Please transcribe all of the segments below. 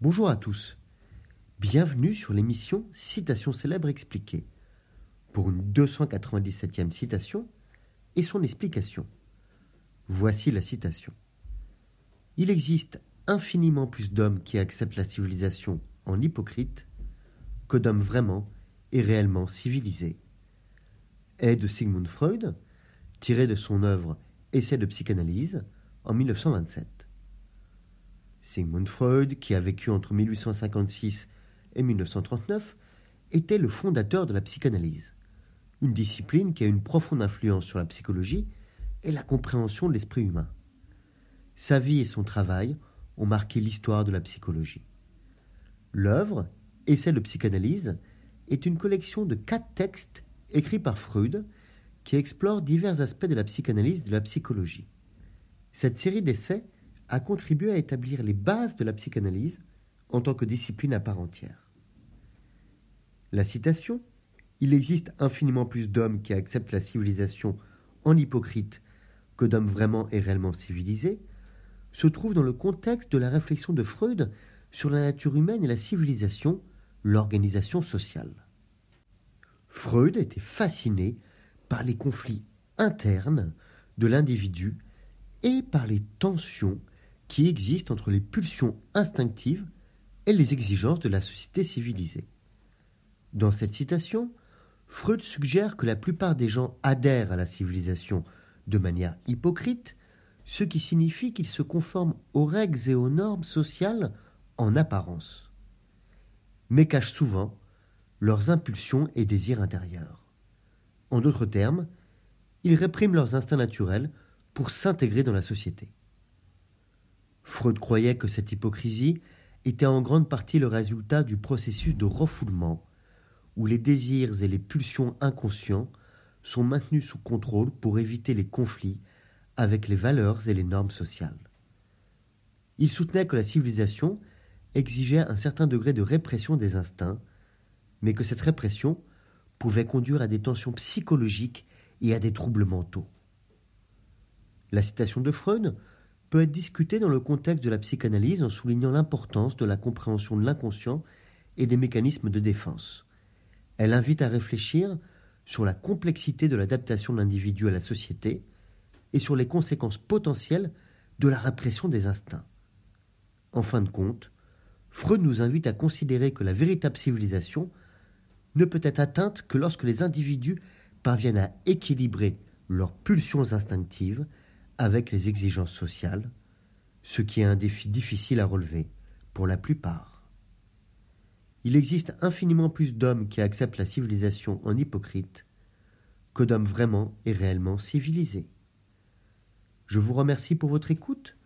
Bonjour à tous. Bienvenue sur l'émission Citation célèbre expliquée pour une 297e citation et son explication. Voici la citation. Il existe infiniment plus d'hommes qui acceptent la civilisation en hypocrite que d'hommes vraiment et réellement civilisés. Est de Sigmund Freud, tiré de son œuvre Essai de psychanalyse en 1927. Sigmund Freud, qui a vécu entre 1856 et 1939, était le fondateur de la psychanalyse, une discipline qui a une profonde influence sur la psychologie et la compréhension de l'esprit humain. Sa vie et son travail ont marqué l'histoire de la psychologie. L'œuvre, Essai de psychanalyse, est une collection de quatre textes écrits par Freud qui explorent divers aspects de la psychanalyse et de la psychologie. Cette série d'essais a contribué à établir les bases de la psychanalyse en tant que discipline à part entière. La citation Il existe infiniment plus d'hommes qui acceptent la civilisation en hypocrite que d'hommes vraiment et réellement civilisés se trouve dans le contexte de la réflexion de Freud sur la nature humaine et la civilisation, l'organisation sociale. Freud était fasciné par les conflits internes de l'individu et par les tensions qui existent entre les pulsions instinctives et les exigences de la société civilisée. Dans cette citation, Freud suggère que la plupart des gens adhèrent à la civilisation de manière hypocrite, ce qui signifie qu'ils se conforment aux règles et aux normes sociales en apparence, mais cachent souvent leurs impulsions et désirs intérieurs. En d'autres termes, ils répriment leurs instincts naturels pour s'intégrer dans la société. Freud croyait que cette hypocrisie était en grande partie le résultat du processus de refoulement, où les désirs et les pulsions inconscients sont maintenus sous contrôle pour éviter les conflits avec les valeurs et les normes sociales. Il soutenait que la civilisation exigeait un certain degré de répression des instincts, mais que cette répression pouvait conduire à des tensions psychologiques et à des troubles mentaux. La citation de Freud peut être discutée dans le contexte de la psychanalyse en soulignant l'importance de la compréhension de l'inconscient et des mécanismes de défense. Elle invite à réfléchir sur la complexité de l'adaptation de l'individu à la société et sur les conséquences potentielles de la répression des instincts. En fin de compte, Freud nous invite à considérer que la véritable civilisation ne peut être atteinte que lorsque les individus parviennent à équilibrer leurs pulsions instinctives avec les exigences sociales, ce qui est un défi difficile à relever pour la plupart. Il existe infiniment plus d'hommes qui acceptent la civilisation en hypocrite que d'hommes vraiment et réellement civilisés. Je vous remercie pour votre écoute.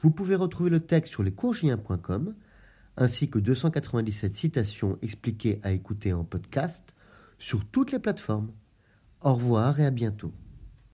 Vous pouvez retrouver le texte sur lescourgiens.com ainsi que 297 citations expliquées à écouter en podcast sur toutes les plateformes. Au revoir et à bientôt.